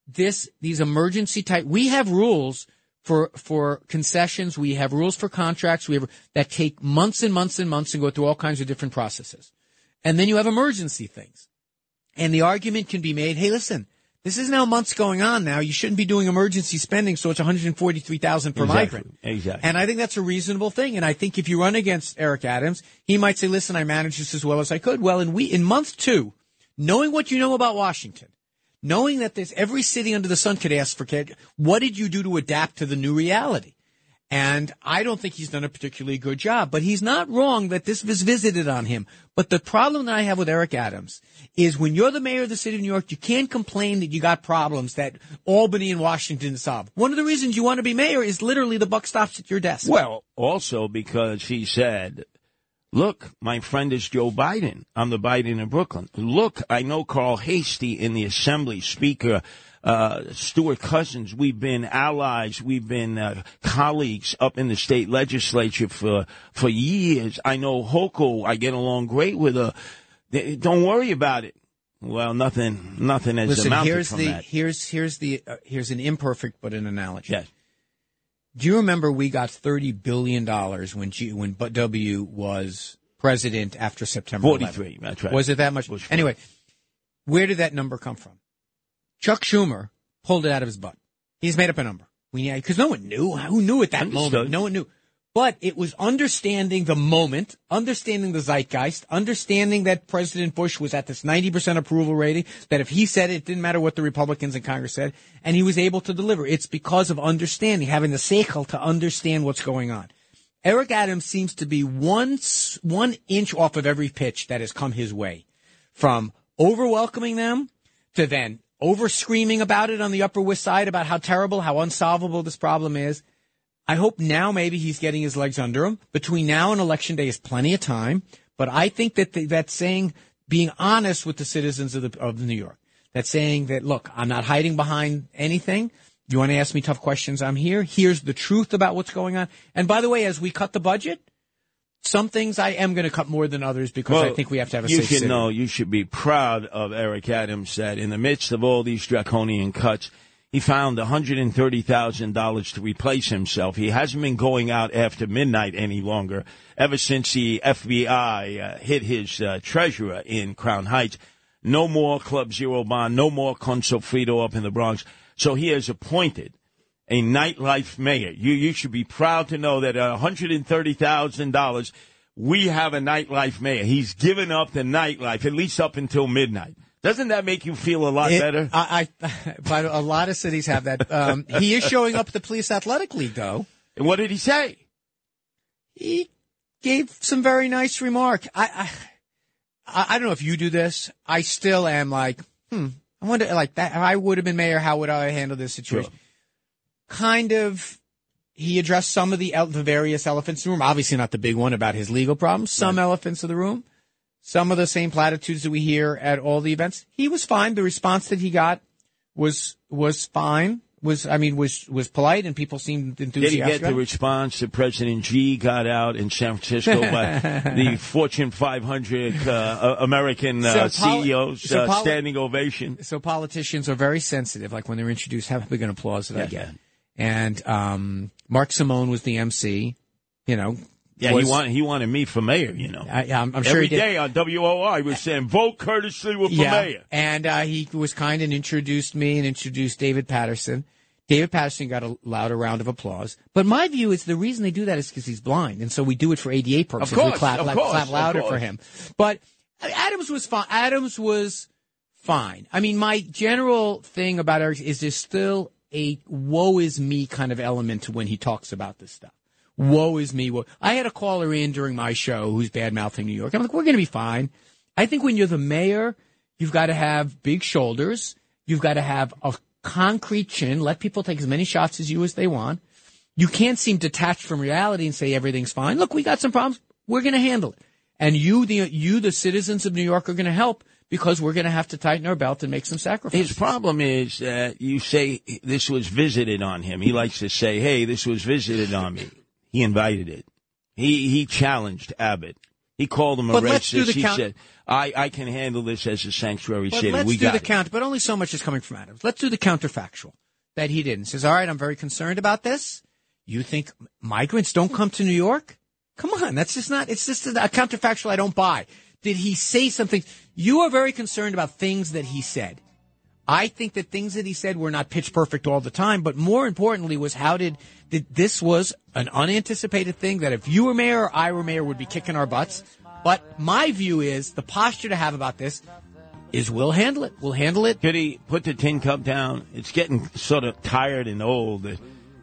this these emergency type we have rules for for concessions we have rules for contracts we have that take months and months and months and go through all kinds of different processes and then you have emergency things and the argument can be made hey listen this is now months going on now you shouldn't be doing emergency spending so it's 143,000 per Exactly. migrant Exactly. and I think that's a reasonable thing. And I think if you run against Eric Adams, he might say, listen, I managed this as well as I could. Well, in we, in month two, knowing what you know about Washington, knowing that there's every city under the sun could ask for care, what did you do to adapt to the new reality? And I don't think he's done a particularly good job, but he's not wrong that this was visited on him. But the problem that I have with Eric Adams is when you're the mayor of the city of New York, you can't complain that you got problems that Albany and Washington solve. One of the reasons you want to be mayor is literally the buck stops at your desk. Well, also because he said, look, my friend is Joe Biden. I'm the Biden in Brooklyn. Look, I know Carl Heastie in the assembly, Speaker, uh, Stewart-Cousins. We've been allies. We've been uh, colleagues up in the state legislature for, for years. I know Hochul. I get along great with her. They- Don't worry about it. Well, nothing, nothing has Listen, amounted here's from the that. here's here's the uh, here's an imperfect but an analogy. Yes. Do you remember we got thirty billion dollars when G, when W was president after September 11th? 43, that's right. Was it that much? Bush Anyway, where did that number come from? Chuck Schumer pulled it out of his butt. He's made up a number. We because no one knew who knew at that Understood. moment. No one knew. But it was understanding the moment, understanding the zeitgeist, understanding that President Bush was at this 90% approval rating, that if he said it, it didn't matter what the Republicans in Congress said, and he was able to deliver. It's because of understanding, having the seichel to understand what's going on. Eric Adams seems to be one, one inch off of every pitch that has come his way. From over welcoming them to then over screaming about it on the Upper West Side about how terrible, how unsolvable this problem is. I hope now maybe he's getting his legs under him. Between now and election day is plenty of time. But I think that the, that saying, being honest with the citizens of the, of New York, that saying that, look, I'm not hiding behind anything. You want to ask me tough questions? I'm here. Here's the truth about what's going on. And by the way, as we cut the budget, some things I am going to cut more than others because I think we have to have a you safe should city. know, you should be proud of Eric Adams that in the midst of all these draconian cuts, he found $130,000 to replace himself. He hasn't been going out after midnight any longer ever since the FBI uh, hit his uh, treasurer in Crown Heights. No more Club Zero Bond, no more Consul Frito up in the Bronx. So he has appointed a nightlife mayor. You you should be proud to know that at one hundred and thirty thousand dollars, we have a nightlife mayor. He's given up the nightlife at least up until midnight. Doesn't that make you feel a lot It- better? I, I, but a lot of cities have that. Um, he is showing up at the police athletic league, though. And what did he say? He gave some very nice remark. I, I, I don't know if you do this. I still am like, hmm. I wonder, like that. If I would have been mayor, how would I handle this situation? Kind of. He addressed some of the el- the various elephants in the room. Obviously, not the big one about his legal problems. Some elephants in the room. some of the same platitudes that we hear at all the events. He was fine. The response that he got was was fine. Was I mean was was polite and people seemed Did he get the response that President Xi got out in San Francisco by the Fortune 500 uh, American uh, So poli- CEOs so uh, standing ovation? so politicians are very sensitive. Like when they're introduced, how big an applause I Yeah. get? And um, Mark Simone was the MC. You know, Yeah, was- he wanted he wanted me for mayor. You know, I, I'm, I'm sure every day on WOR he was saying, "Vote Curtis Sliwa for yeah, mayor." and uh, he was kind and introduced me and introduced David Paterson. David Paterson got a louder round of applause. But my view is the reason they do that is because he's blind, and so we do it for ADA purposes. Of course, we clap, of like, course, clap louder for him. But Adams was fine. Adams was fine. I mean, my general thing about Eric is there's still a woe is me kind of element to when he talks about this stuff. Woe is me. Woe. I had a caller in during my show who's bad mouthing New York. I'm like, we're going to be fine. I think when you're the mayor, you've got to have big shoulders. You've got to have a concrete chin. Let people take as many shots as you as they want. You can't seem detached from reality and say everything's fine. Look, we got some problems. We're going to handle it. And you, the you, the citizens of New York, are going to help because we're going to have to tighten our belt and make some sacrifices. His problem is that you say this was visited on him. He likes to say, "Hey, this was visited on me." He invited it. He he challenged Abbott. He called him a But racist. let's do the he count- said, "I I can handle this as a sanctuary But city." let's we do the it. count, but only so much is coming from Adams. Let's do the counterfactual that he didn't. Says, all right, I'm very concerned about this. You think migrants don't come to New York? Come on, that's just not. It's just a counterfactual I don't buy. Did he say something? You are very concerned about things that he said. I think that things that he said were not pitch perfect all the time, but more importantly was how did, did this was an unanticipated thing that if you were mayor or I were mayor would be kicking our butts. But my view is the posture to have about this is we'll handle it. We'll handle it. Could he put the tin cup down? It's getting sort of tired and old.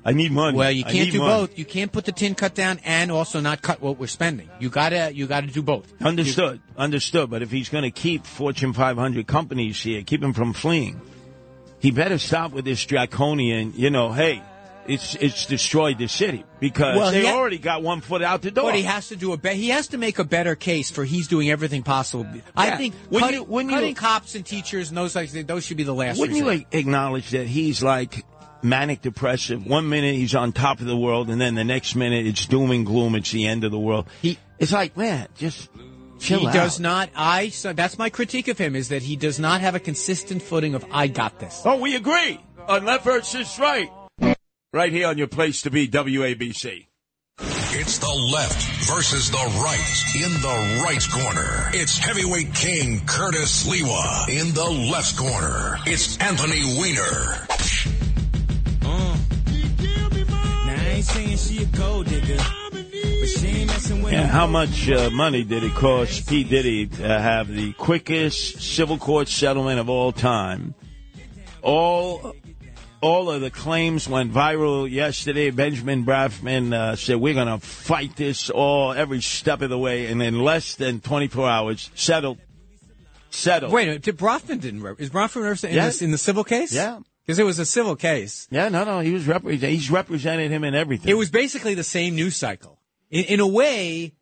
I need money. Well, you can't do money. both. You can't put the tin cut down and also not cut what we're spending. You gotta, you gotta do both. Understood. Understood. But if he's going to keep Fortune 500 companies here, keep them from fleeing, he better stop with this draconian, you know, hey, it's it's destroyed the city because Well, they he ha- already got one foot out the door. But he has to do a be- he has to make a better case for he's doing everything possible. I think Wouldn't cutting, you- wouldn't you- cops and teachers and those like those should be the last. Wouldn't you resort. a- acknowledge that he's like manic depressive? One minute he's on top of the world, and then the next minute it's doom and gloom. It's the end of the world. He- it's like man, just chill he out. does not. I so that's my critique of him is that he does not have a consistent footing of I got this. Oh, we agree on left versus right. Right here on your place to be, WABC. It's the left versus the right in the right corner. It's heavyweight king Curtis Sliwa in the left corner. It's Anthony Weiner. She a gold digger, but she ain't messing with Yeah, no how much uh, money did it cost P. Diddy to have the quickest civil court settlement of all time? All, all of the claims went viral yesterday. Benjamin Brafman uh, said we're going to fight this all every step of the way, and in less than 24 hours, settled. Settled. Wait, did Brafman didn't is Brafman in, Yeah. this, in the civil case? Yeah. Because it was a civil case. Yeah, no, no, he was repre- he's represented him in everything. It was basically the same news cycle. In, in a way,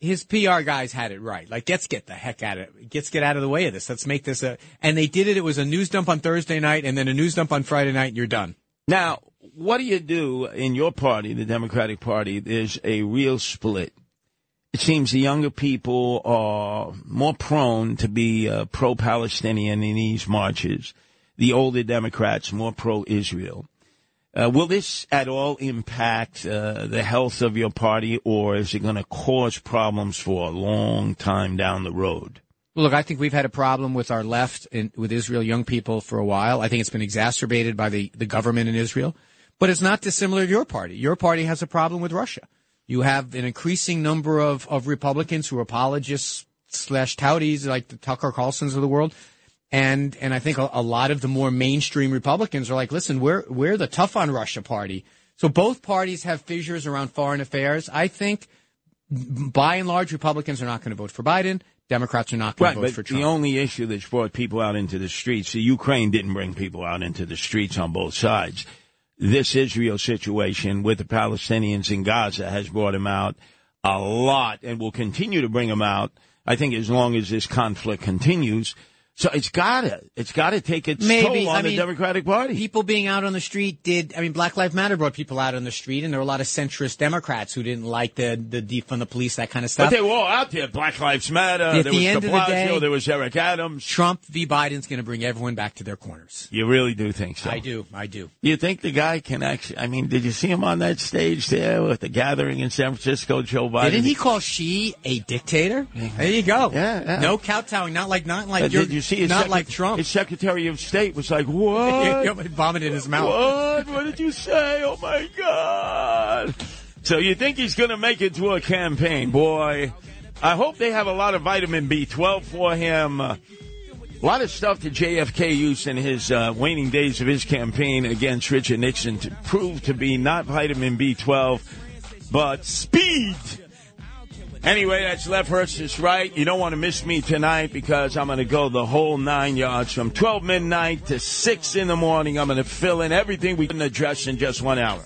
his PR guys had it right. Like, let's get the heck out of it. Let's get out of the way of this. Let's make this a. And they did it. It was a news dump on Thursday night, and then a news dump on Friday night, and you're done. Now, what do you do in your party, the Democratic Party? There's a real split. It seems the younger people are more prone to be uh, pro-Palestinian in these marches. The older Democrats more pro-Israel. Uh, will this at all impact uh, the health of your party, or is it going to cause problems for a long time down the road? Well, look, I think we've had a problem with our left and with Israel young people for a while. I think it's been exacerbated by the, the government in Israel, but it's not dissimilar to your party. Your party has a problem with Russia. You have an increasing number of, of Republicans who are apologists slash touties like the Tucker Carlsons of the world. And, and I think a, a lot of the more mainstream Republicans are like, listen, we're, we're the tough on Russia party. So both parties have fissures around foreign affairs. I think by and large, Republicans are not going to vote for Biden. Democrats are not going Right, to vote but for Trump. the only issue that's brought people out into the streets, the Ukraine didn't bring people out into the streets on both sides. This Israel situation with the Palestinians in Gaza has brought them out a lot and will continue to bring them out I think as long as this conflict continues. So it's gotta, it's gotta take its Maybe toll on I the mean, Democratic Party. People being out on the street did. I mean, Black Lives Matter brought people out on the street, and there were a lot of centrist Democrats who didn't like the the defund the police, that kind of stuff. But they were all out there. Black Lives Matter. At there the was end de of the day- there was Eric Adams. Trump v. Biden's going to bring everyone back to their corners. You really do think so? I do. I do. You think the guy can actually? I mean, did you see him on that stage there with the gathering in San Francisco, Joe Biden? Didn't he call Xi a dictator? There you go. Yeah, yeah. No kowtowing. Not like not like you're, did you see his not secret- like Trump. His Secretary of State was like, "What? Vomit in his mouth. What? What did you say? Oh my God!" So you think he's going to make it to a campaign, boy? I hope they have a lot of vitamin B12 for him. Uh, a lot of stuff that JFK used in his uh, waning days of his campaign against Richard Nixon to prove to be not vitamin B12, but speed. Anyway, that's left versus right. You don't want to miss me tonight because I'm going to go the whole nine yards from 12 midnight to 6 in the morning. I'm going to fill in everything we can address in just one hour.